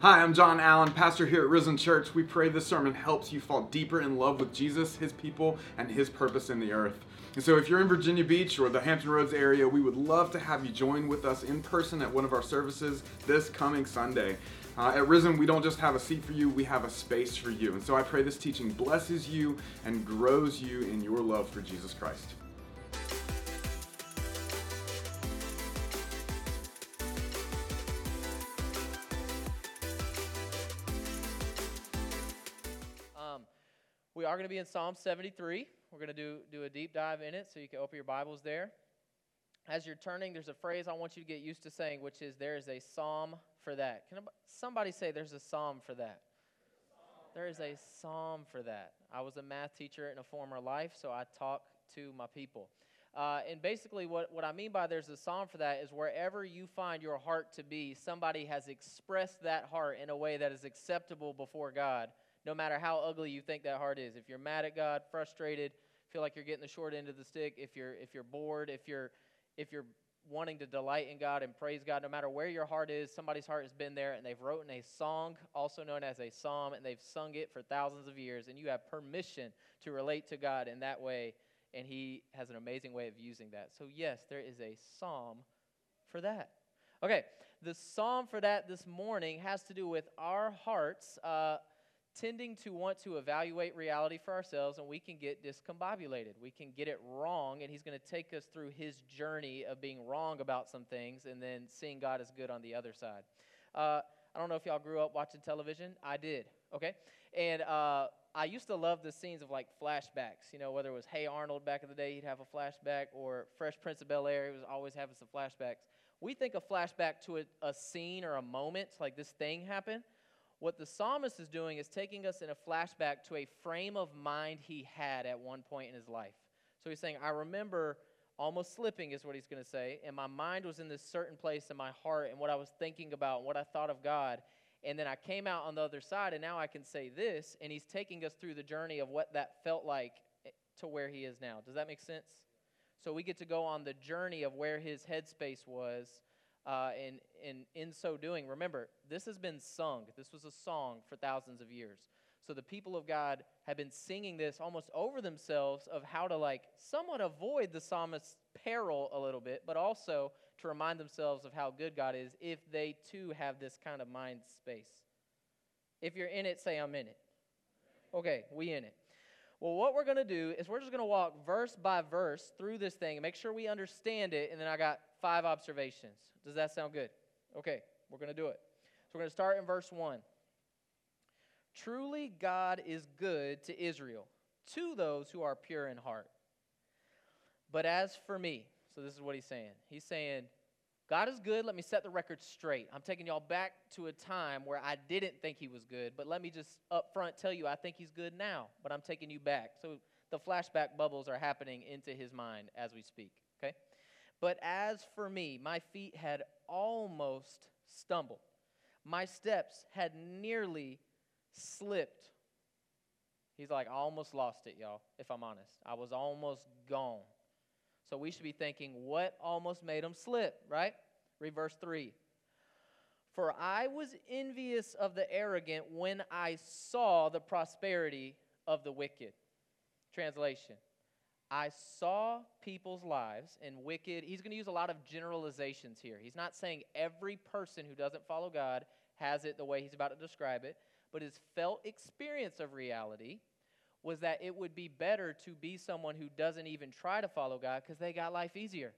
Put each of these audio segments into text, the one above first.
Hi, I'm John Allen, pastor here at Risen Church. We pray this sermon helps you fall deeper in love with Jesus, his people, and his purpose in the earth. And so, if you're in Virginia Beach or the Hampton Roads area, we would love to have you join with us in person at one of our services this coming Sunday. Uh, at Risen, we don't just have a seat for you, we have a space for you. And so, I pray this teaching blesses you and grows you in your love for Jesus Christ. Going to be in Psalm 73. We're going to do, do a deep dive in it, so you can open your Bibles there. As you're turning, there's a phrase I want you to get used to saying, which is there is a psalm for that. Can somebody say there's a psalm for that? There is a psalm for that. I was a math teacher in a former life, so I talk to my people. Uh, and basically, what, what I mean by there's a psalm for that is wherever you find your heart to be, somebody has expressed that heart in a way that is acceptable before God no matter how ugly you think that heart is. If you're mad at God, frustrated, feel like you're getting the short end of the stick, if you're if you're bored, if you're if you're wanting to delight in God and praise God, no matter where your heart is, somebody's heart has been there and they've written a song, also known as a psalm, and they've sung it for thousands of years, and you have permission to relate to God in that way, and He has an amazing way of using that. So, yes, there is a psalm for that. Okay, the psalm for that this morning has to do with our hearts. Uh, tending to want to evaluate reality for ourselves, and we can get discombobulated. We can get it wrong, and He's going to take us through His journey of being wrong about some things and then seeing God as good on the other side. Uh, I don't know if y'all grew up watching television. I did, okay? And uh, I used to love the scenes of like flashbacks, you know, whether it was Hey Arnold back in the day, he'd have a flashback, or Fresh Prince of Bel Air, he was always having some flashbacks. We think a flashback to a, a scene or a moment, like this thing happened what the psalmist is doing is taking us in a flashback to a frame of mind he had at one point in his life. So he's saying, I remember almost slipping, is what he's going to say, and my mind was in this certain place in my heart and what I was thinking about, and what I thought of God. And then I came out on the other side, and now I can say this, and he's taking us through the journey of what that felt like eh, to where he is now. Does that make sense? So we get to go on the journey of where his headspace was uh, and, and in so doing, remember, this has been sung. This was a song for thousands of years. So the people of God have been singing this almost over themselves of how to, like, somewhat avoid the psalmist's peril a little bit, but also to remind themselves of how good God is if they too have this kind of mind space. If you're in it, say, I'm in it. Okay, we in it. Well, what we're going to do is we're just going to walk verse by verse through this thing and make sure we understand it. And then I got five observations. Does that sound good? Okay, we're going to do it. So we're going to start in verse 1. Truly, God is good to Israel, to those who are pure in heart. But as for me, so this is what he's saying. He's saying, God is good. Let me set the record straight. I'm taking y'all back to a time where I didn't think he was good, but let me just up front tell you I think he's good now, but I'm taking you back. So the flashback bubbles are happening into his mind as we speak, okay? But as for me, my feet had almost stumbled. My steps had nearly slipped. He's like, I almost lost it, y'all, if I'm honest. I was almost gone. So we should be thinking, what almost made him slip, right? Read verse 3. For I was envious of the arrogant when I saw the prosperity of the wicked. Translation I saw people's lives and wicked. He's going to use a lot of generalizations here. He's not saying every person who doesn't follow God has it the way he's about to describe it, but his felt experience of reality was that it would be better to be someone who doesn't even try to follow God because they got life easier.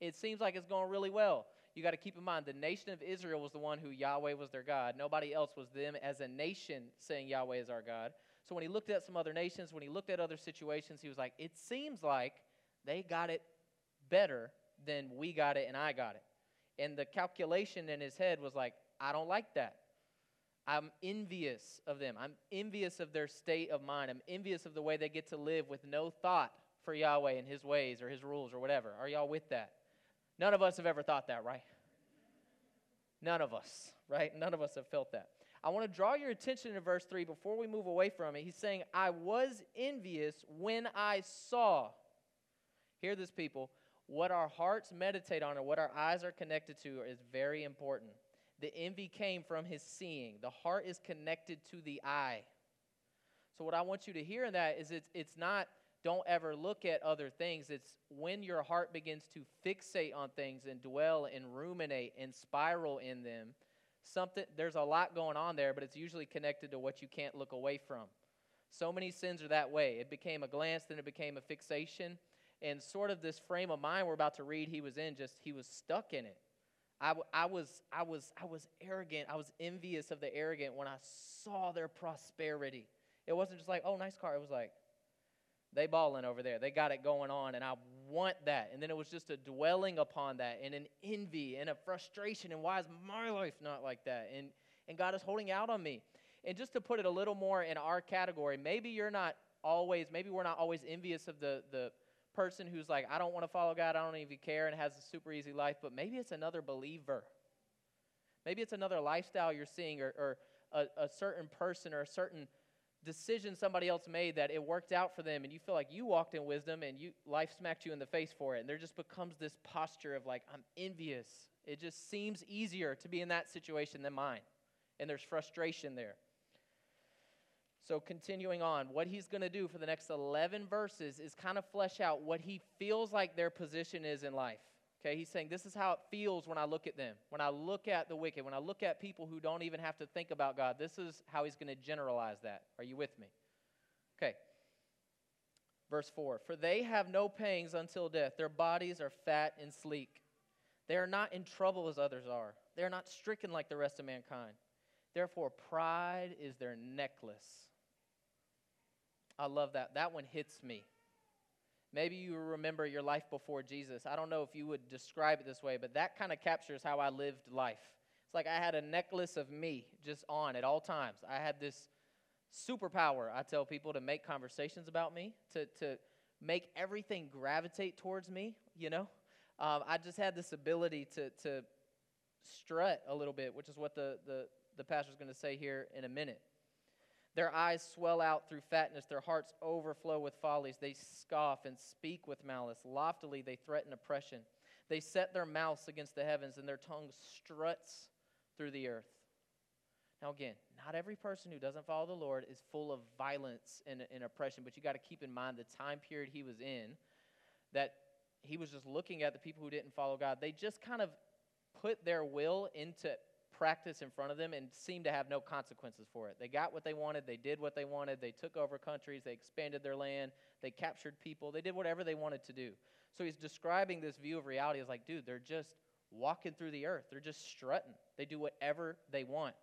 It seems like it's going really well. You got to keep in mind the nation of Israel was the one who Yahweh was their God. Nobody else was them as a nation saying Yahweh is our God. So when he looked at some other nations, when he looked at other situations, he was like, it seems like they got it better than we got it and I got it. And the calculation in his head was like, I don't like that. I'm envious of them. I'm envious of their state of mind. I'm envious of the way they get to live with no thought for Yahweh and his ways or his rules or whatever. Are y'all with that? None of us have ever thought that, right? None of us, right? None of us have felt that. I want to draw your attention to verse 3 before we move away from it. He's saying, I was envious when I saw. Hear this, people. What our hearts meditate on or what our eyes are connected to is very important. The envy came from his seeing. The heart is connected to the eye. So, what I want you to hear in that is it's, it's not don't ever look at other things. It's when your heart begins to fixate on things and dwell and ruminate and spiral in them. Something there's a lot going on there, but it's usually connected to what you can't look away from. So many sins are that way. It became a glance, then it became a fixation, and sort of this frame of mind we're about to read. He was in just he was stuck in it. I, I was I was I was arrogant. I was envious of the arrogant when I saw their prosperity. It wasn't just like oh nice car. It was like they balling over there. They got it going on, and I want that. And then it was just a dwelling upon that, and an envy, and a frustration. And why is my life not like that? And and God is holding out on me. And just to put it a little more in our category, maybe you're not always, maybe we're not always envious of the the person who's like, I don't want to follow God, I don't even care, and has a super easy life. But maybe it's another believer. Maybe it's another lifestyle you're seeing, or, or a, a certain person, or a certain decision somebody else made that it worked out for them and you feel like you walked in wisdom and you life smacked you in the face for it and there just becomes this posture of like i'm envious. It just seems easier to be in that situation than mine. And there's frustration there. So continuing on what he's going to do for the next 11 verses is kind of flesh out what he feels like their position is in life Okay, he's saying this is how it feels when I look at them. When I look at the wicked, when I look at people who don't even have to think about God, this is how he's going to generalize that. Are you with me? Okay. Verse 4 For they have no pangs until death, their bodies are fat and sleek. They are not in trouble as others are, they are not stricken like the rest of mankind. Therefore, pride is their necklace. I love that. That one hits me. Maybe you remember your life before Jesus. I don't know if you would describe it this way, but that kind of captures how I lived life. It's like I had a necklace of me just on at all times. I had this superpower, I tell people, to make conversations about me, to, to make everything gravitate towards me, you know? Um, I just had this ability to, to strut a little bit, which is what the, the, the pastor's going to say here in a minute. Their eyes swell out through fatness, their hearts overflow with follies. They scoff and speak with malice. Loftily, they threaten oppression. They set their mouths against the heavens, and their tongue struts through the earth. Now, again, not every person who doesn't follow the Lord is full of violence and, and oppression, but you got to keep in mind the time period he was in, that he was just looking at the people who didn't follow God. They just kind of put their will into practice in front of them and seemed to have no consequences for it. They got what they wanted, they did what they wanted, they took over countries, they expanded their land, they captured people, they did whatever they wanted to do. So he's describing this view of reality as like, dude, they're just walking through the earth, they're just strutting, they do whatever they want.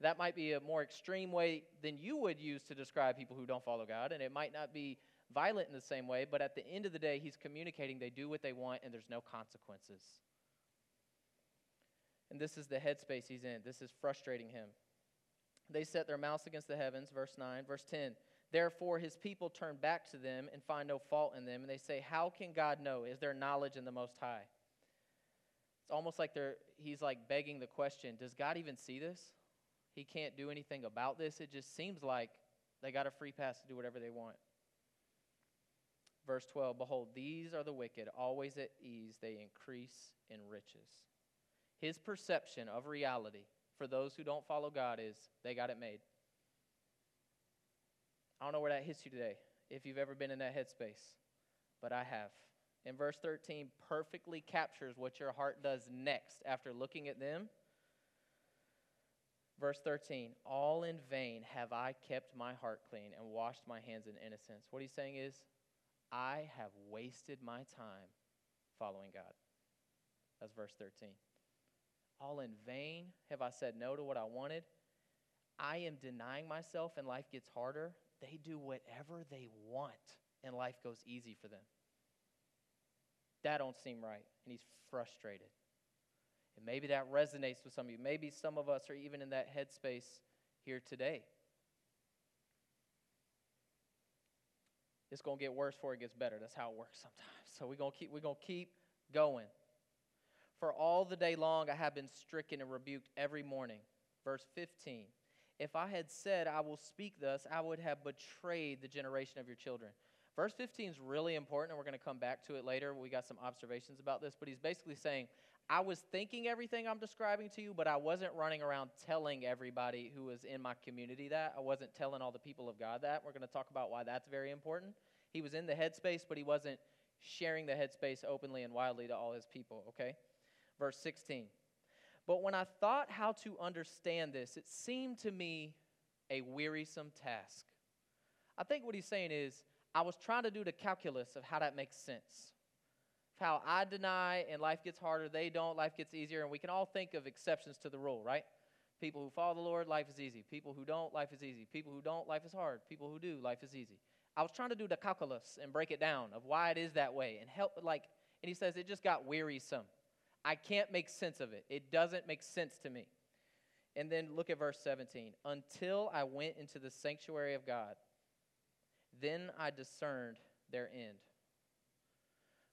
That might be a more extreme way than you would use to describe people who don't follow God, and it might not be violent in the same way, but at the end of the day, he's communicating they do what they want and there's no consequences. And this is the headspace he's in. This is frustrating him. They set their mouths against the heavens, verse 9. Verse 10 Therefore, his people turn back to them and find no fault in them. And they say, How can God know? Is there knowledge in the Most High? It's almost like they're, he's like begging the question Does God even see this? He can't do anything about this. It just seems like they got a free pass to do whatever they want. Verse 12 Behold, these are the wicked, always at ease. They increase in riches. His perception of reality for those who don't follow God is they got it made. I don't know where that hits you today, if you've ever been in that headspace, but I have. And verse 13 perfectly captures what your heart does next after looking at them. Verse 13, all in vain have I kept my heart clean and washed my hands in innocence. What he's saying is, I have wasted my time following God. That's verse 13. All in vain have I said no to what I wanted. I am denying myself and life gets harder. They do whatever they want and life goes easy for them. That don't seem right. And he's frustrated. And maybe that resonates with some of you. Maybe some of us are even in that headspace here today. It's going to get worse before it gets better. That's how it works sometimes. So we're going to keep we're going to keep going. For all the day long I have been stricken and rebuked every morning. Verse 15. If I had said, I will speak thus, I would have betrayed the generation of your children. Verse 15 is really important, and we're going to come back to it later. We got some observations about this, but he's basically saying, I was thinking everything I'm describing to you, but I wasn't running around telling everybody who was in my community that. I wasn't telling all the people of God that. We're going to talk about why that's very important. He was in the headspace, but he wasn't sharing the headspace openly and wildly to all his people, okay? Verse 16. But when I thought how to understand this, it seemed to me a wearisome task. I think what he's saying is, I was trying to do the calculus of how that makes sense how I deny and life gets harder, they don't, life gets easier, and we can all think of exceptions to the rule, right? People who follow the Lord, life is easy. People who don't, life is easy. People who don't, life is hard. People who do, life is easy. I was trying to do the calculus and break it down of why it is that way and help, like, and he says it just got wearisome. I can't make sense of it. It doesn't make sense to me. And then look at verse 17. Until I went into the sanctuary of God, then I discerned their end.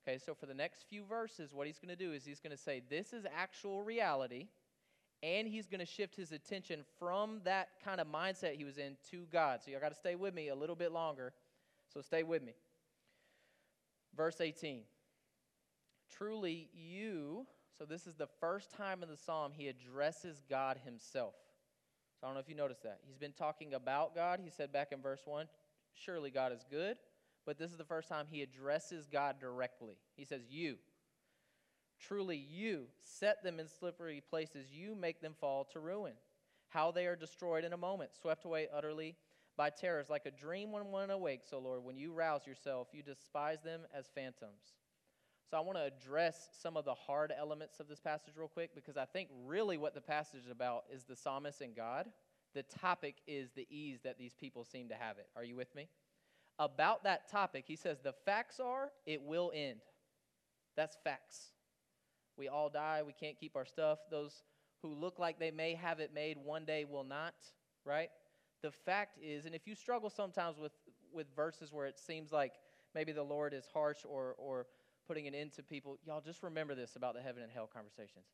Okay, so for the next few verses, what he's going to do is he's going to say, This is actual reality, and he's going to shift his attention from that kind of mindset he was in to God. So y'all got to stay with me a little bit longer. So stay with me. Verse 18. Truly, you, so this is the first time in the psalm he addresses God himself. So I don't know if you noticed that. He's been talking about God. He said back in verse 1, Surely God is good but this is the first time he addresses God directly. He says, You. Truly, you set them in slippery places. You make them fall to ruin. How they are destroyed in a moment, swept away utterly by terrors, like a dream when one awakes, O Lord. When you rouse yourself, you despise them as phantoms. So I want to address some of the hard elements of this passage real quick because I think really what the passage is about is the psalmist and God. The topic is the ease that these people seem to have it. Are you with me? about that topic, he says, The facts are it will end. That's facts. We all die. We can't keep our stuff. Those who look like they may have it made one day will not, right? The fact is, and if you struggle sometimes with, with verses where it seems like maybe the Lord is harsh or, or putting an end to people, y'all just remember this about the heaven and hell conversations.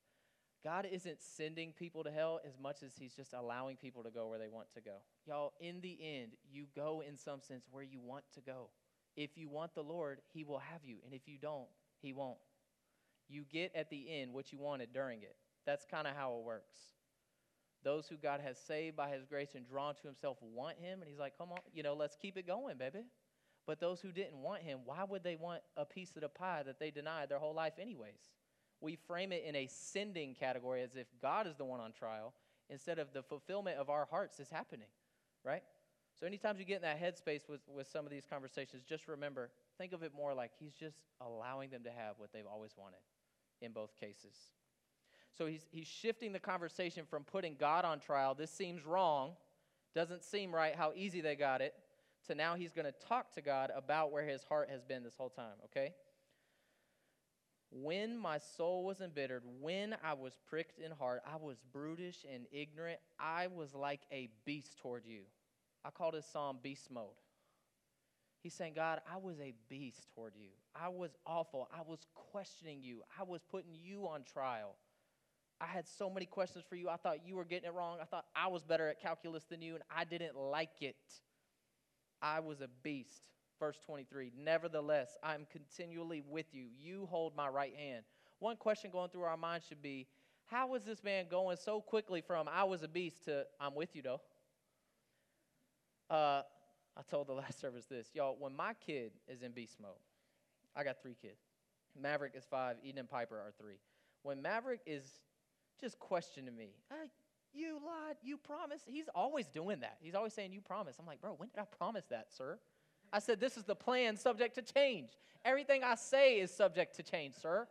God isn't sending people to hell as much as He's just allowing people to go where they want to go. Y'all, in the end, you go in some sense where you want to go. If you want the Lord, He will have you. And if you don't, He won't. You get at the end what you wanted during it. That's kind of how it works. Those who God has saved by His grace and drawn to Himself want Him. And He's like, come on, you know, let's keep it going, baby. But those who didn't want Him, why would they want a piece of the pie that they denied their whole life, anyways? we frame it in a sending category as if God is the one on trial instead of the fulfillment of our hearts is happening, right? So, anytime you get in that headspace with, with some of these conversations, just remember, think of it more like He's just allowing them to have what they've always wanted in both cases. So, He's, he's shifting the conversation from putting God on trial, this seems wrong, doesn't seem right how easy they got it, to now He's going to talk to God about where His heart has been this whole time, okay? When my soul was embittered, when I was pricked in heart, I was brutish and ignorant. I was like a beast toward you. I call this psalm beast mode. He's saying, God, I was a beast toward you. I was awful. I was questioning you. I was putting you on trial. I had so many questions for you. I thought you were getting it wrong. I thought I was better at calculus than you, and I didn't like it. I was a beast. Verse 23 Nevertheless, I am continually with you. You hold my right hand. One question going through our mind should be how is this man going so quickly from I was a beast to I'm with you, though? Uh, I told the last service this. Y'all, when my kid is in beast mode, I got three kids. Maverick is five, Eden and Piper are three. When Maverick is just questioning me, you lied, you promised. He's always doing that. He's always saying, You promised. I'm like, Bro, when did I promise that, sir? I said, This is the plan subject to change. Everything I say is subject to change, sir.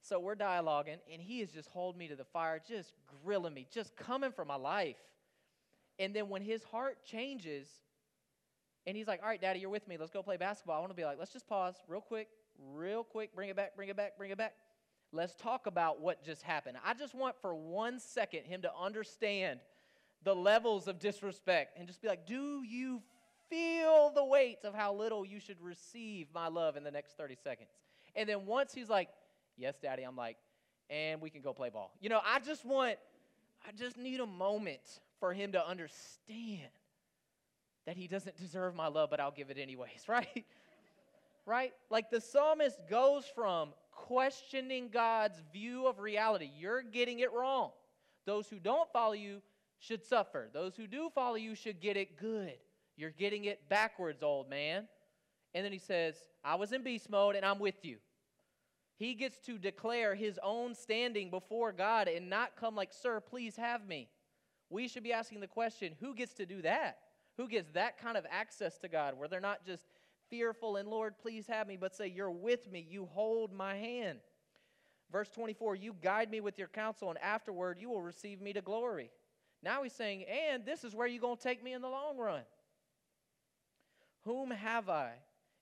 So we're dialoguing, and he is just holding me to the fire, just grilling me, just coming for my life. And then when his heart changes, and he's like, All right, daddy, you're with me. Let's go play basketball. I want to be like, Let's just pause real quick, real quick. Bring it back, bring it back, bring it back. Let's talk about what just happened. I just want for one second him to understand the levels of disrespect and just be like, Do you feel the weight of how little you should receive my love in the next 30 seconds? And then once he's like, Yes, daddy, I'm like, and we can go play ball. You know, I just want, I just need a moment for him to understand that he doesn't deserve my love, but I'll give it anyways, right? right? Like the psalmist goes from questioning God's view of reality. You're getting it wrong. Those who don't follow you should suffer. Those who do follow you should get it good. You're getting it backwards, old man. And then he says, I was in beast mode and I'm with you. He gets to declare his own standing before God and not come like, Sir, please have me. We should be asking the question who gets to do that? Who gets that kind of access to God where they're not just fearful and, Lord, please have me, but say, You're with me. You hold my hand. Verse 24, you guide me with your counsel, and afterward you will receive me to glory. Now he's saying, And this is where you're going to take me in the long run. Whom have I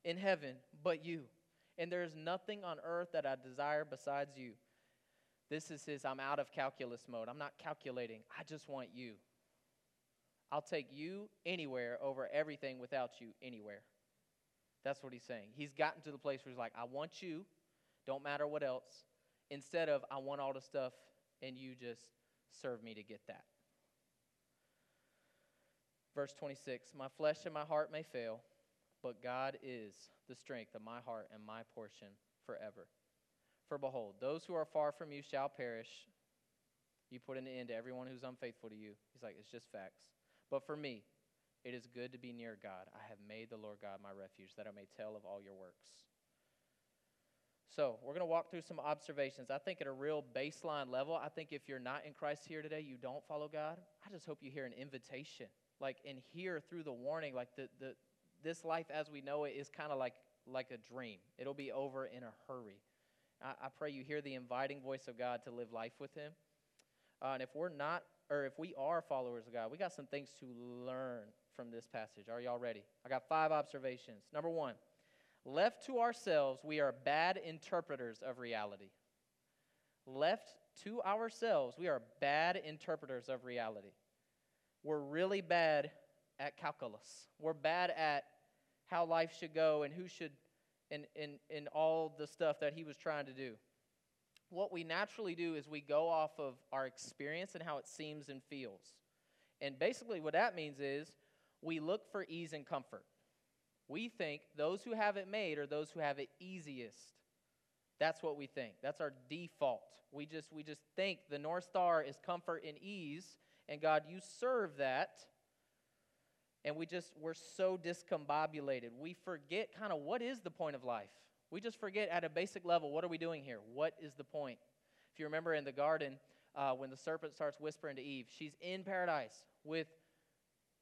in heaven but you? And there is nothing on earth that I desire besides you. This is his, I'm out of calculus mode. I'm not calculating. I just want you. I'll take you anywhere over everything without you anywhere. That's what he's saying. He's gotten to the place where he's like, I want you, don't matter what else, instead of I want all the stuff and you just serve me to get that. Verse 26 My flesh and my heart may fail, but God is the strength of my heart and my portion forever. For behold, those who are far from you shall perish. You put an end to everyone who's unfaithful to you. He's like, it's just facts. But for me, it is good to be near God. I have made the Lord God my refuge, that I may tell of all your works. So, we're going to walk through some observations. I think at a real baseline level, I think if you're not in Christ here today, you don't follow God, I just hope you hear an invitation. Like, and hear through the warning, like the, the, this life as we know it is kind of like, like a dream. It'll be over in a hurry. I, I, pray you hear the inviting voice of God to live life with Him. Uh, and if we're not, or if we are followers of God, we got some things to learn from this passage. Are y'all ready? I got five observations. Number one, left to ourselves, we are bad interpreters of reality. Left to ourselves, we are bad interpreters of reality. We're really bad at calculus. We're bad at how life should go and who should, and, and, and all the stuff that he was trying to do. What we naturally do is we go off of our experience and how it seems and feels. And basically, what that means is we look for ease and comfort. We think those who have it made are those who have it easiest. That's what we think. That's our default. We just we just think the North Star is comfort and ease, and God, you serve that. And we just we're so discombobulated. We forget kind of what is the point of life. We just forget at a basic level, what are we doing here? What is the point? If you remember in the garden, uh, when the serpent starts whispering to Eve, she's in paradise with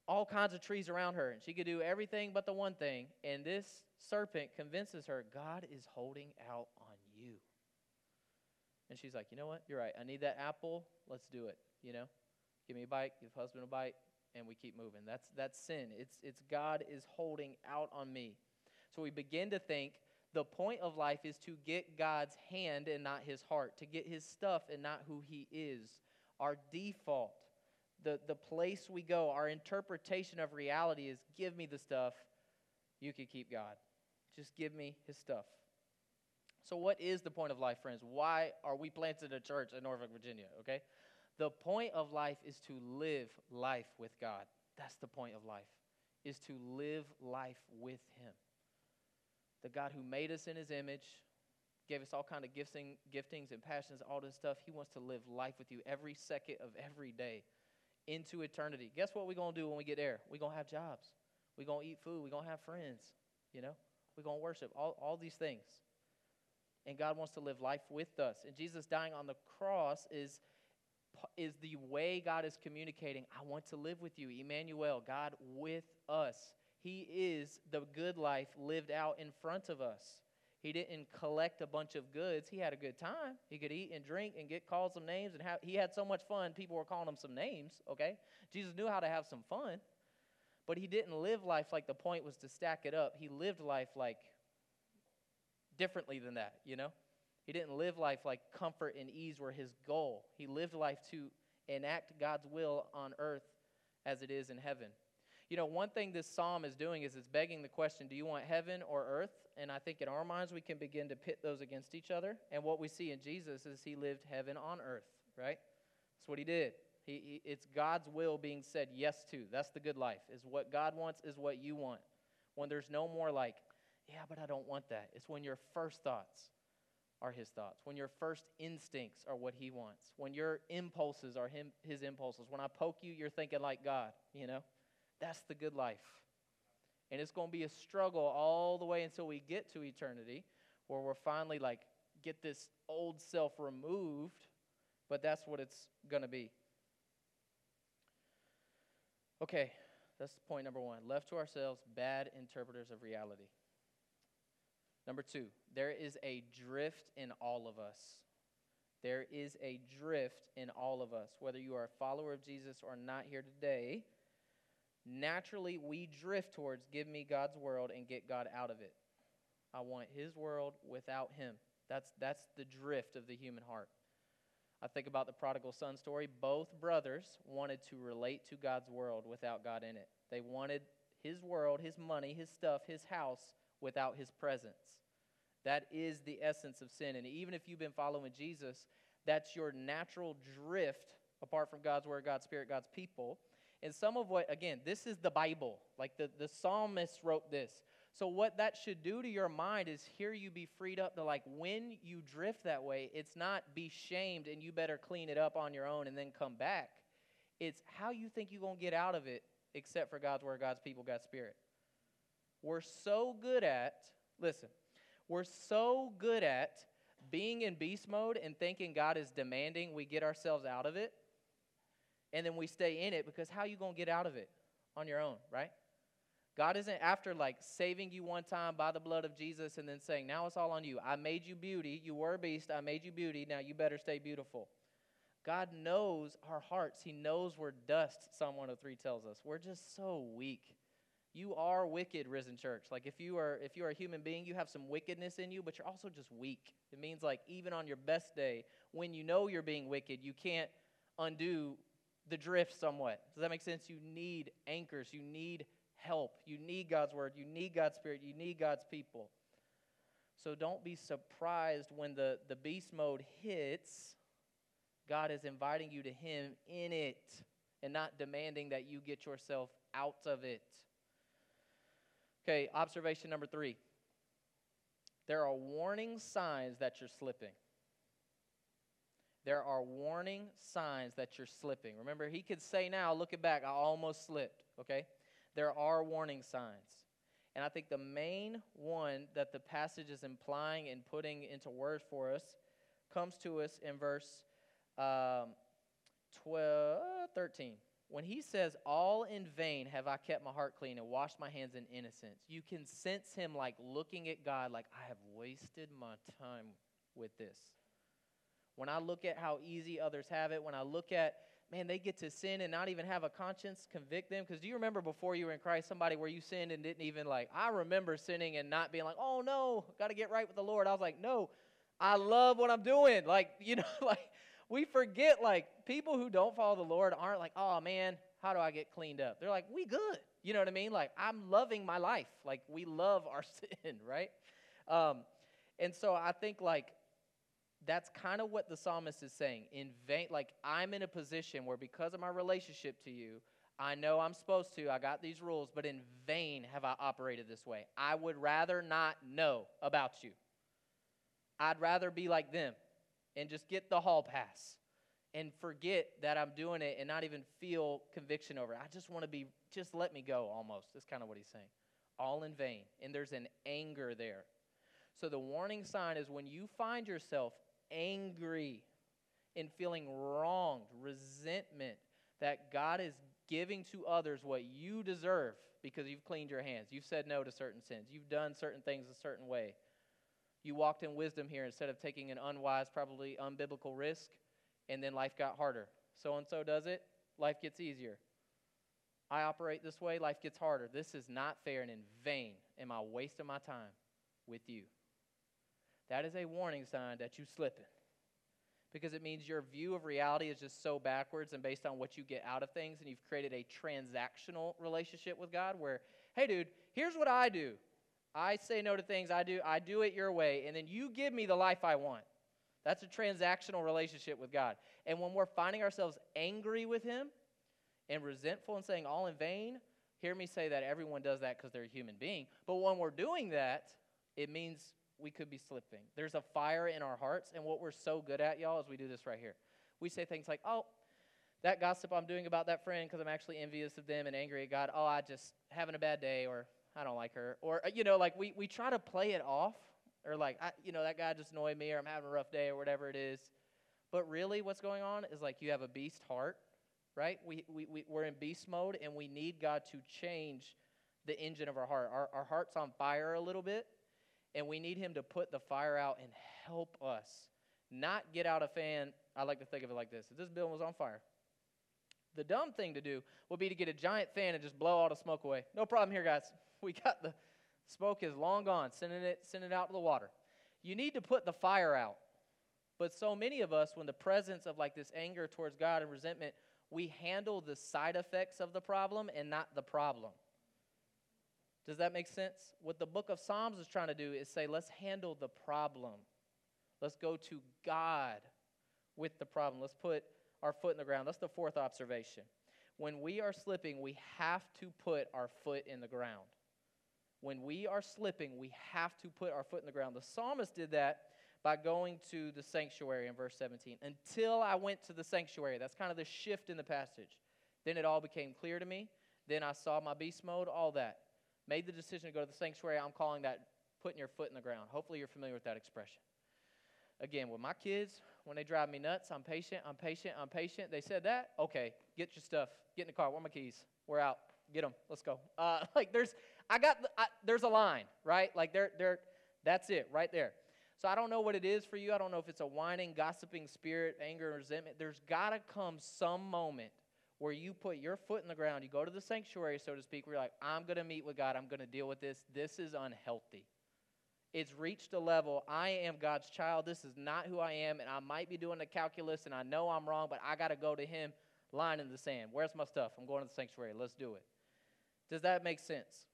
all kinds of trees around her, and she could do everything but the one thing. And this serpent convinces her, God is holding out on you. And she's like, you know what? You're right. I need that apple. Let's do it. You know, give me a bite, give husband a bite, and we keep moving. That's that's sin. It's it's God is holding out on me. So we begin to think the point of life is to get God's hand and not his heart, to get his stuff and not who he is. Our default the, the place we go, our interpretation of reality is give me the stuff, you can keep God. Just give me his stuff. So, what is the point of life, friends? Why are we planted a church in Norfolk, Virginia? Okay? The point of life is to live life with God. That's the point of life, is to live life with him. The God who made us in his image, gave us all kind of gifting, giftings and passions, all this stuff. He wants to live life with you every second of every day into eternity. Guess what we're going to do when we get there? We're going to have jobs. We're going to eat food. We're going to have friends. You know, we're going to worship. All, all these things. And God wants to live life with us. And Jesus dying on the cross is, is the way God is communicating, I want to live with you. Emmanuel, God with us. He is the good life lived out in front of us. He didn't collect a bunch of goods. He had a good time. He could eat and drink and get called some names, and have, he had so much fun. People were calling him some names. Okay, Jesus knew how to have some fun, but he didn't live life like the point was to stack it up. He lived life like differently than that. You know, he didn't live life like comfort and ease were his goal. He lived life to enact God's will on earth as it is in heaven. You know, one thing this psalm is doing is it's begging the question do you want heaven or earth? And I think in our minds we can begin to pit those against each other. And what we see in Jesus is he lived heaven on earth, right? That's what he did. He, he, it's God's will being said yes to. That's the good life. Is what God wants is what you want. When there's no more like, yeah, but I don't want that. It's when your first thoughts are his thoughts, when your first instincts are what he wants, when your impulses are him, his impulses. When I poke you, you're thinking like God, you know? That's the good life. And it's going to be a struggle all the way until we get to eternity where we're finally like, get this old self removed, but that's what it's going to be. Okay, that's point number one. Left to ourselves, bad interpreters of reality. Number two, there is a drift in all of us. There is a drift in all of us. Whether you are a follower of Jesus or not here today, naturally we drift towards give me God's world and get God out of it. I want his world without him. That's, that's the drift of the human heart. I think about the prodigal son story. Both brothers wanted to relate to God's world without God in it. They wanted his world, his money, his stuff, his house without his presence. That is the essence of sin. And even if you've been following Jesus, that's your natural drift apart from God's word, God's spirit, God's people. And some of what, again, this is the Bible. Like the, the psalmist wrote this. So, what that should do to your mind is hear you be freed up to, like, when you drift that way, it's not be shamed and you better clean it up on your own and then come back. It's how you think you're going to get out of it, except for God's word, God's people, God's spirit. We're so good at, listen, we're so good at being in beast mode and thinking God is demanding we get ourselves out of it. And then we stay in it because how you going to get out of it on your own, right? God isn't after like saving you one time by the blood of Jesus and then saying, now it's all on you. I made you beauty. You were a beast. I made you beauty. Now you better stay beautiful. God knows our hearts. He knows we're dust, Psalm 103 tells us. We're just so weak. You are wicked, risen church. Like if you are if you are a human being, you have some wickedness in you, but you're also just weak. It means like even on your best day, when you know you're being wicked, you can't undo the drift somewhat. Does that make sense? You need anchors, you need help, you need God's word, you need God's spirit, you need God's people. So don't be surprised when the, the beast mode hits. God is inviting you to Him in it and not demanding that you get yourself out of it. Okay, observation number three. There are warning signs that you're slipping. There are warning signs that you're slipping. Remember, he could say now, looking back, I almost slipped, okay? There are warning signs. And I think the main one that the passage is implying and putting into words for us comes to us in verse um, 12, 13 when he says, All in vain have I kept my heart clean and washed my hands in innocence, you can sense him like looking at God like, I have wasted my time with this. When I look at how easy others have it, when I look at, man, they get to sin and not even have a conscience convict them. Because do you remember before you were in Christ, somebody where you sinned and didn't even like, I remember sinning and not being like, oh no, got to get right with the Lord. I was like, no, I love what I'm doing. Like, you know, like, we forget like people who don't follow the Lord aren't like, oh man, how do I get cleaned up? They're like, we good. You know what I mean? Like, I'm loving my life. Like, we love our sin, right? Um, and so I think like that's kind of what the psalmist is saying. In vain, like I'm in a position where because of my relationship to you, I know I'm supposed to, I got these rules, but in vain have I operated this way. I would rather not know about you. I'd rather be like them and just get the hall pass and forget that I'm doing it and not even feel conviction over it. I just want to be, just let me go almost. That's kind of what he's saying. All in vain. And there's an anger there. So the warning sign is when you find yourself angry and feeling wronged, resentment, that God is giving to others what you deserve because you've cleaned your hands. You've said no to certain sins. You've done certain things a certain way. You walked in wisdom here instead of taking an unwise, probably unbiblical risk, and then life got harder. So and so does it, life gets easier. I operate this way, life gets harder. This is not fair, and in vain am I wasting my time with you. That is a warning sign that you're slipping. Because it means your view of reality is just so backwards and based on what you get out of things, and you've created a transactional relationship with God where, hey, dude, here's what I do. I say no to things I do. I do it your way, and then you give me the life I want. That's a transactional relationship with God. And when we're finding ourselves angry with Him and resentful and saying all in vain, hear me say that everyone does that because they're a human being. But when we're doing that, it means we could be slipping. There's a fire in our hearts, and what we're so good at, y'all, is we do this right here. We say things like, oh, that gossip I'm doing about that friend because I'm actually envious of them and angry at God. Oh, I just having a bad day, or I don't like her, or you know, like we we try to play it off, or like I, you know, that guy just annoyed me, or I'm having a rough day, or whatever it is. But really, what's going on is like you have a beast heart, right? We we, we we're in beast mode, and we need God to change the engine of our heart. Our our heart's on fire a little bit, and we need Him to put the fire out and help us, not get out a fan. I like to think of it like this: if this building was on fire the dumb thing to do would be to get a giant fan and just blow all the smoke away. No problem here, guys. We got the smoke is long gone. Sending it, sending it out to the water. You need to put the fire out. But so many of us, when the presence of like this anger towards God and resentment, we handle the side effects of the problem and not the problem. Does that make sense? What the book of Psalms is trying to do is say, let's handle the problem. Let's go to God with the problem. Let's put our foot in the ground. That's the fourth observation. When we are slipping, we have to put our foot in the ground. When we are slipping, we have to put our foot in the ground. The psalmist did that by going to the sanctuary in verse 17. Until I went to the sanctuary. That's kind of the shift in the passage. Then it all became clear to me. Then I saw my beast mode, all that. Made the decision to go to the sanctuary. I'm calling that putting your foot in the ground. Hopefully, you're familiar with that expression. Again, with my kids, when they drive me nuts, I'm patient, I'm patient, I'm patient. They said that? Okay, get your stuff. Get in the car. Where are my keys? We're out. Get them. Let's go. Uh, like there's, I got, I, there's a line, right? Like there, there, that's it, right there. So I don't know what it is for you. I don't know if it's a whining, gossiping spirit, anger, resentment. There's got to come some moment where you put your foot in the ground. You go to the sanctuary, so to speak, where you're like, I'm going to meet with God. I'm going to deal with this. This is unhealthy. It's reached a level. I am God's child. This is not who I am, and I might be doing the calculus, and I know I'm wrong, but I got to go to Him, line in the sand. Where's my stuff? I'm going to the sanctuary. Let's do it. Does that make sense?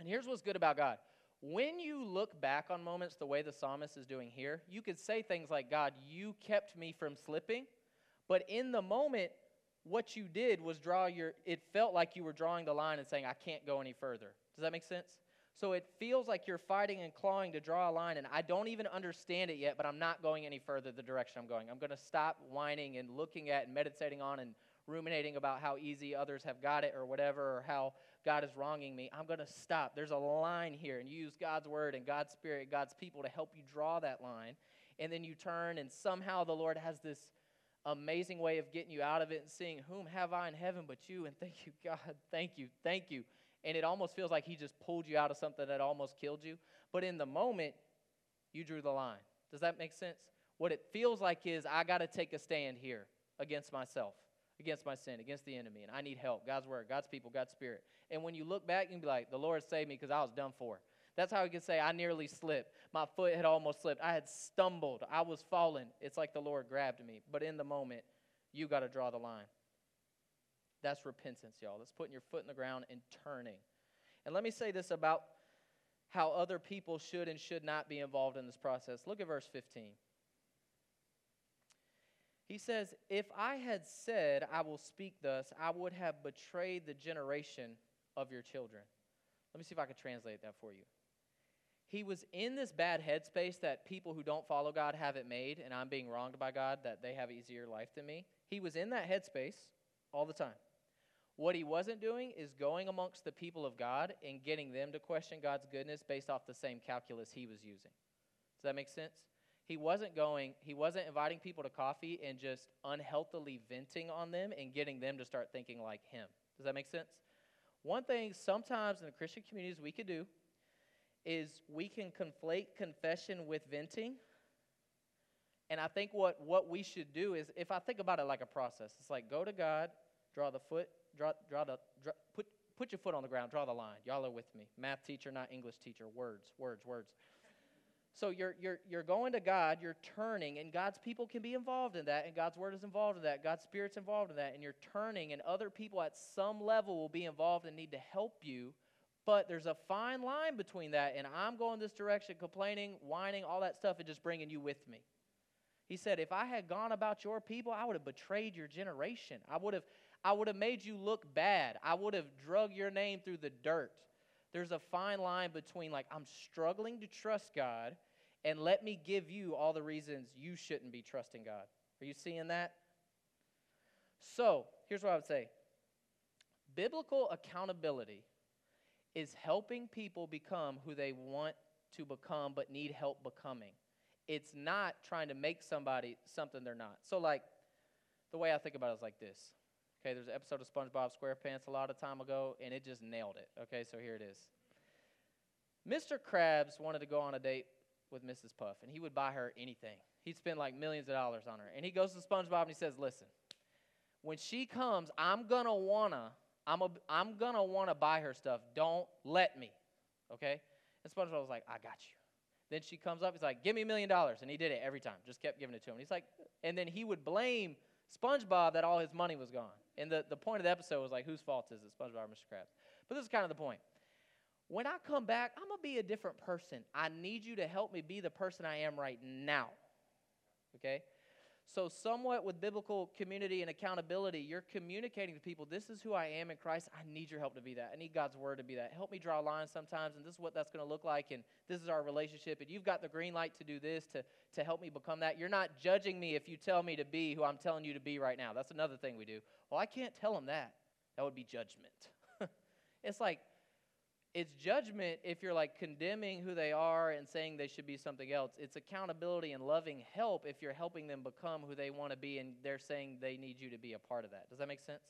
And here's what's good about God. When you look back on moments the way the psalmist is doing here, you could say things like, God, you kept me from slipping. But in the moment, what you did was draw your, it felt like you were drawing the line and saying, I can't go any further. Does that make sense? So it feels like you're fighting and clawing to draw a line, and I don't even understand it yet, but I'm not going any further the direction I'm going. I'm going to stop whining and looking at and meditating on and ruminating about how easy others have got it or whatever, or how God is wronging me. I'm going to stop. There's a line here, and you use God's word and God's spirit, God's people to help you draw that line. And then you turn, and somehow the Lord has this amazing way of getting you out of it and seeing, Whom have I in heaven but you? And thank you, God. Thank you. Thank you and it almost feels like he just pulled you out of something that almost killed you. But in the moment, you drew the line. Does that make sense? What it feels like is I got to take a stand here against myself, against my sin, against the enemy, and I need help. God's word, God's people, God's spirit. And when you look back, you can be like, the Lord saved me because I was done for. That's how we can say, I nearly slipped. My foot had almost slipped. I had stumbled. I was falling. It's like the Lord grabbed me. But in the moment, you got to draw the line. That's repentance, y'all. That's putting your foot in the ground and turning. And let me say this about how other people should and should not be involved in this process. Look at verse 15. He says, If I had said, I will speak thus, I would have betrayed the generation of your children. Let me see if I can translate that for you. He was in this bad headspace that people who don't follow God have it made, and I'm being wronged by God, that they have easier life than me. He was in that headspace all the time. What he wasn't doing is going amongst the people of God and getting them to question God's goodness based off the same calculus he was using. Does that make sense? He wasn't going, he wasn't inviting people to coffee and just unhealthily venting on them and getting them to start thinking like him. Does that make sense? One thing sometimes in the Christian communities we could do is we can conflate confession with venting. And I think what, what we should do is, if I think about it like a process, it's like go to God, draw the foot, draw, draw the, draw, put, put your foot on the ground, draw the line. Y'all are with me. Math teacher, not English teacher. Words, words, words. So you're, you're, you're going to God, you're turning, and God's people can be involved in that, and God's word is involved in that, God's spirit's involved in that, and you're turning, and other people at some level will be involved and need to help you. But there's a fine line between that, and I'm going this direction, complaining, whining, all that stuff, and just bringing you with me. He said, If I had gone about your people, I would have betrayed your generation. I would have I would have made you look bad. I would have drug your name through the dirt. There's a fine line between like I'm struggling to trust God and let me give you all the reasons you shouldn't be trusting God. Are you seeing that? So, here's what I would say. Biblical accountability is helping people become who they want to become but need help becoming. It's not trying to make somebody something they're not. So, like, the way I think about it is like this. Okay, there's an episode of SpongeBob SquarePants a lot of time ago, and it just nailed it. Okay, so here it is. Mr. Krabs wanted to go on a date with Mrs. Puff, and he would buy her anything. He'd spend like millions of dollars on her. And he goes to SpongeBob and he says, Listen, when she comes, I'm gonna wanna, I'm, a, I'm gonna wanna buy her stuff. Don't let me. Okay? And SpongeBob was like, I got you. Then she comes up, he's like, Give me a million dollars. And he did it every time, just kept giving it to him. He's like, and then he would blame SpongeBob that all his money was gone. And the, the point of the episode was like, whose fault is it, SpongeBob or Mr. Krabs? But this is kind of the point. When I come back, I'm to be a different person. I need you to help me be the person I am right now. Okay? So, somewhat with biblical community and accountability, you're communicating to people, this is who I am in Christ. I need your help to be that. I need God's word to be that. Help me draw lines sometimes, and this is what that's going to look like, and this is our relationship, and you've got the green light to do this to, to help me become that. You're not judging me if you tell me to be who I'm telling you to be right now. That's another thing we do. Well, I can't tell them that. That would be judgment. it's like, it's judgment if you're like condemning who they are and saying they should be something else. It's accountability and loving help if you're helping them become who they want to be and they're saying they need you to be a part of that. Does that make sense?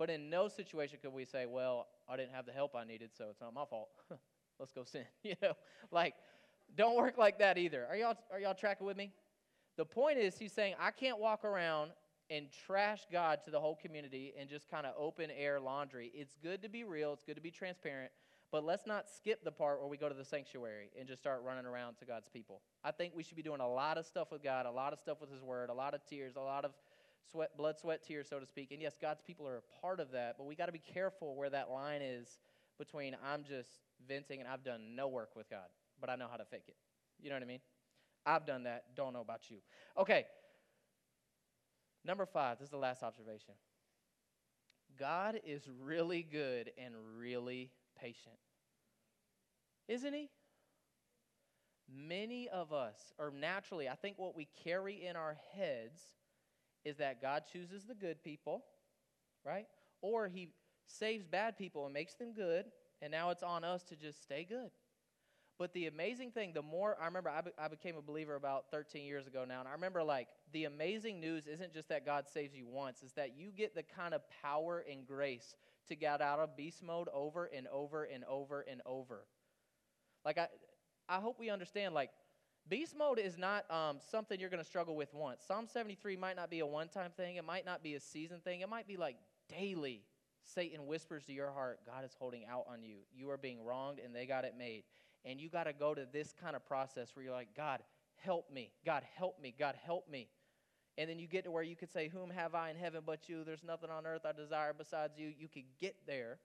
But in no situation could we say, well, I didn't have the help I needed, so it's not my fault. Let's go sin. You know, like, don't work like that either. Are y'all, are y'all tracking with me? The point is, he's saying, I can't walk around and trash God to the whole community and just kind of open air laundry. It's good to be real, it's good to be transparent, but let's not skip the part where we go to the sanctuary and just start running around to God's people. I think we should be doing a lot of stuff with God, a lot of stuff with His Word, a lot of tears, a lot of sweat, blood, sweat, tears, so to speak. And yes, God's people are a part of that, but we got to be careful where that line is between I'm just venting and I've done no work with God, but I know how to fake it. You know what I mean? I've done that, don't know about you. Okay, Number five, this is the last observation. God is really good and really patient. Isn't He? Many of us, or naturally, I think what we carry in our heads is that God chooses the good people, right? Or He saves bad people and makes them good, and now it's on us to just stay good. But the amazing thing, the more I remember, I, be, I became a believer about 13 years ago now, and I remember like the amazing news isn't just that God saves you once, it's that you get the kind of power and grace to get out of beast mode over and over and over and over. Like, I, I hope we understand, like, beast mode is not um, something you're going to struggle with once. Psalm 73 might not be a one time thing, it might not be a season thing, it might be like daily. Satan whispers to your heart, God is holding out on you. You are being wronged, and they got it made. And you got to go to this kind of process where you're like, God, help me. God, help me. God, help me. And then you get to where you could say, Whom have I in heaven but you? There's nothing on earth I desire besides you. You could get there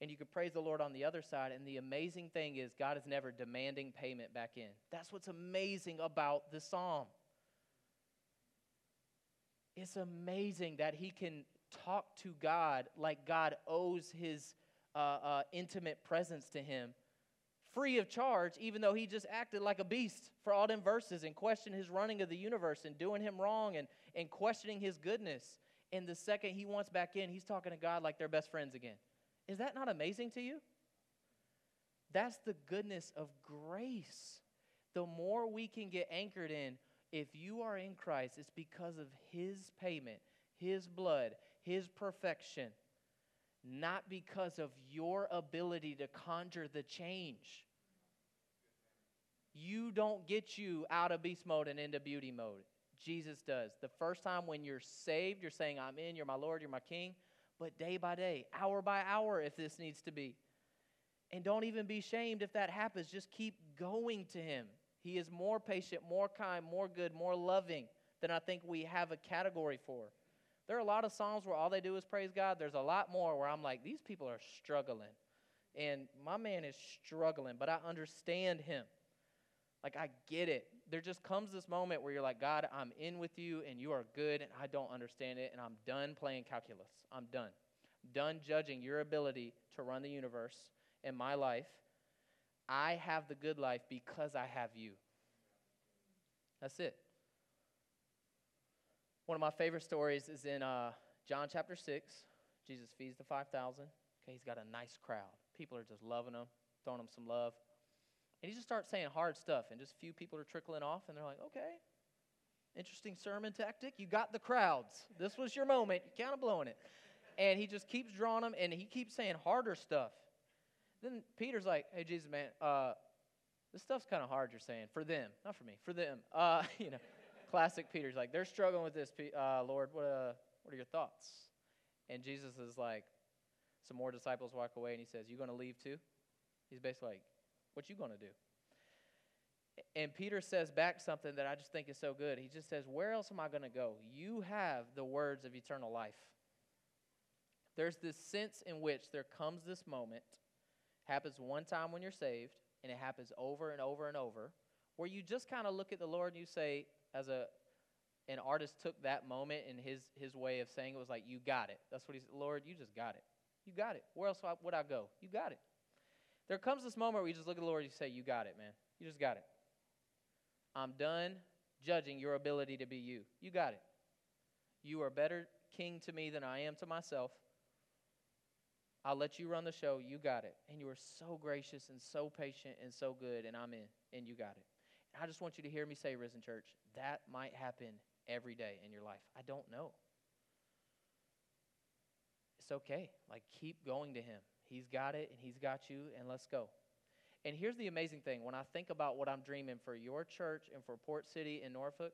and you could praise the Lord on the other side. And the amazing thing is, God is never demanding payment back in. That's what's amazing about the psalm. It's amazing that he can talk to God like God owes his uh, uh, intimate presence to him free of charge, even though he just acted like a beast for all them verses and questioned his running of the universe and doing him wrong and, and questioning his goodness. And the second he wants back in, he's talking to God like they're best friends again. Is that not amazing to you? That's the goodness of grace. The more we can get anchored in, if you are in Christ, it's because of his payment, his blood, his perfection not because of your ability to conjure the change. You don't get you out of beast mode and into beauty mode. Jesus does. The first time when you're saved, you're saying, I'm in, you're my Lord, you're my King. But day by day, hour by hour, if this needs to be. And don't even be shamed if that happens. Just keep going to Him. He is more patient, more kind, more good, more loving than I think we have a category for. There are a lot of Psalms where all they do is praise God. There's a lot more where I'm like, these people are struggling. And my man is struggling, but I understand him. Like, I get it. There just comes this moment where you're like, God, I'm in with you and you are good and I don't understand it and I'm done playing calculus. I'm done. Done judging your ability to run the universe in my life. I have the good life because I have you. That's it. One of my favorite stories is in uh, John chapter 6. Jesus feeds the 5,000. Okay, he's got a nice crowd. People are just loving him, throwing him some love. And he just starts saying hard stuff, and just a few people are trickling off, and they're like, okay, interesting sermon tactic. You got the crowds. This was your moment. You're kind of blowing it. And he just keeps drawing them, and he keeps saying harder stuff. Then Peter's like, hey, Jesus, man, uh, this stuff's kind of hard you're saying for them, not for me, for them. Uh, you know, classic Peter's like, they're struggling with this, uh, Lord. What, uh, what are your thoughts? And Jesus is like, some more disciples walk away, and he says, you going to leave too? He's basically like, what you going to do? And Peter says back something that I just think is so good. He just says, Where else am I going to go? You have the words of eternal life. There's this sense in which there comes this moment, happens one time when you're saved, and it happens over and over and over, where you just kind of look at the Lord and you say, as a an artist took that moment and his his way of saying it was like, You got it. That's what he said, Lord, you just got it. You got it. Where else would I go? You got it. There comes this moment where you just look at the Lord and you say, You got it, man. You just got it. I'm done judging your ability to be you. You got it. You are better king to me than I am to myself. I'll let you run the show. You got it. And you are so gracious and so patient and so good, and I'm in, and you got it. I just want you to hear me say, Risen Church, that might happen every day in your life. I don't know. It's okay. Like, keep going to Him. He's got it, and He's got you, and let's go. And here's the amazing thing when I think about what I'm dreaming for your church and for Port City and Norfolk,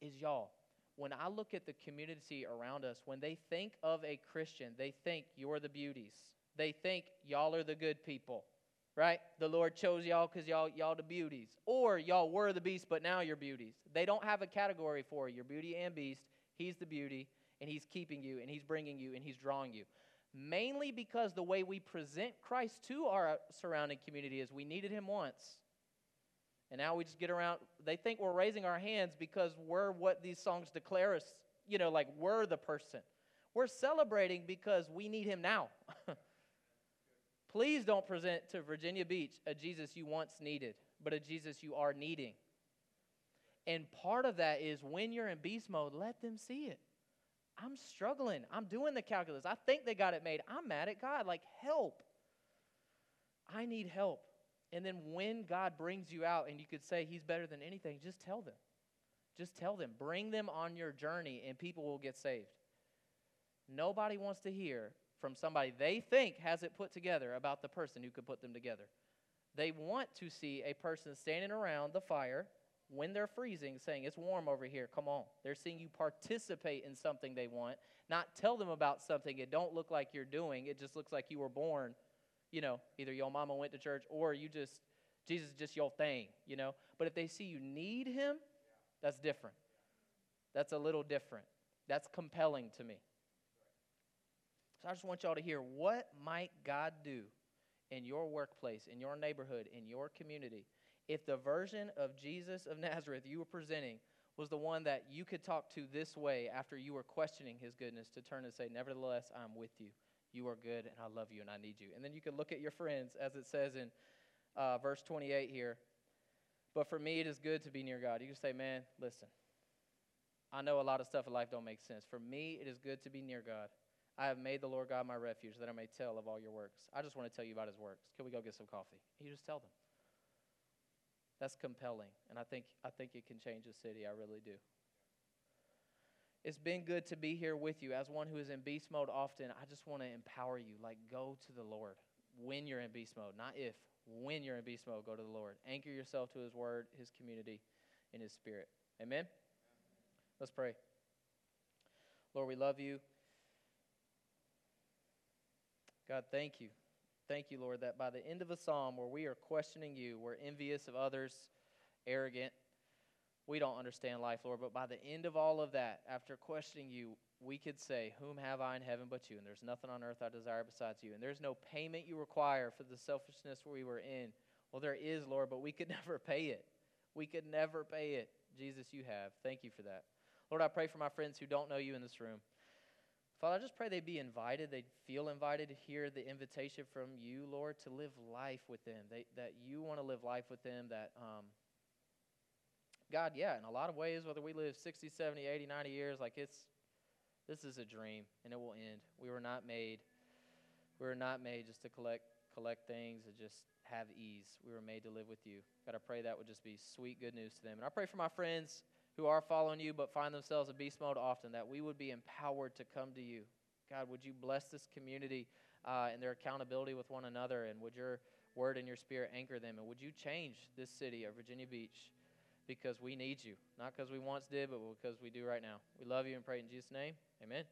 is y'all, when I look at the community around us, when they think of a Christian, they think you're the beauties. They think y'all are the good people, right? The Lord chose y'all because y'all, y'all the beauties. Or y'all were the beast, but now you're beauties. They don't have a category for you. You're beauty and beast. He's the beauty, and He's keeping you, and He's bringing you, and He's drawing you mainly because the way we present Christ to our surrounding community is we needed him once. And now we just get around, they think we're raising our hands because we're what these songs declare us, you know, like we're the person. We're celebrating because we need him now. Please don't present to Virginia Beach a Jesus you once needed, but a Jesus you are needing. And part of that is when you're in beast mode, let them see it. I'm struggling. I'm doing the calculus. I think they got it made. I'm mad at God. Like, help. I need help. And then when God brings you out and you could say He's better than anything, just tell them. Just tell them. Bring them on your journey and people will get saved. Nobody wants to hear from somebody they think has it put together about the person who could put them together. They want to see a person standing around the fire when they're freezing saying, It's warm over here, come on. They're seeing you participate in something they want, not tell them about something it don't look like you're doing. It just looks like you were born, you know, either your mama went to church or you just, Jesus is just your thing, you know. But if they see you need him, that's different. That's a little different. That's compelling to me. So I just want y'all to hear what might God do in your workplace, in your neighborhood, in your community if the version of Jesus of Nazareth you were presenting was the one that you could talk to this way after you were questioning his goodness to turn and say, Nevertheless, I'm with you. You are good, and I love you, and I need you. And then you could look at your friends, as it says in uh, verse 28 here. But for me, it is good to be near God. You can say, Man, listen, I know a lot of stuff in life don't make sense. For me, it is good to be near God. I have made the Lord God my refuge that I may tell of all your works. I just want to tell you about his works. Can we go get some coffee? You just tell them. That's compelling, and I think, I think it can change a city. I really do. It's been good to be here with you. As one who is in beast mode often, I just want to empower you. Like, go to the Lord when you're in beast mode, not if. When you're in beast mode, go to the Lord. Anchor yourself to His Word, His community, and His Spirit. Amen? Let's pray. Lord, we love you. God, thank you. Thank you, Lord, that by the end of a psalm where we are questioning you, we're envious of others, arrogant, we don't understand life, Lord, but by the end of all of that, after questioning you, we could say, Whom have I in heaven but you? And there's nothing on earth I desire besides you. And there's no payment you require for the selfishness we were in. Well, there is, Lord, but we could never pay it. We could never pay it. Jesus, you have. Thank you for that. Lord, I pray for my friends who don't know you in this room. Father, I just pray they'd be invited. They'd feel invited to hear the invitation from you, Lord, to live life with them. They, that you want to live life with them. That, um, God, yeah, in a lot of ways, whether we live 60, 70, 80, 90 years, like it's, this is a dream and it will end. We were not made, we were not made just to collect, collect things and just have ease. We were made to live with you. God, I pray that would just be sweet good news to them. And I pray for my friends who are following you but find themselves in beast mode often, that we would be empowered to come to you. God, would you bless this community uh, and their accountability with one another, and would your word and your spirit anchor them, and would you change this city of Virginia Beach because we need you, not because we once did, but because we do right now. We love you and pray in Jesus' name. Amen.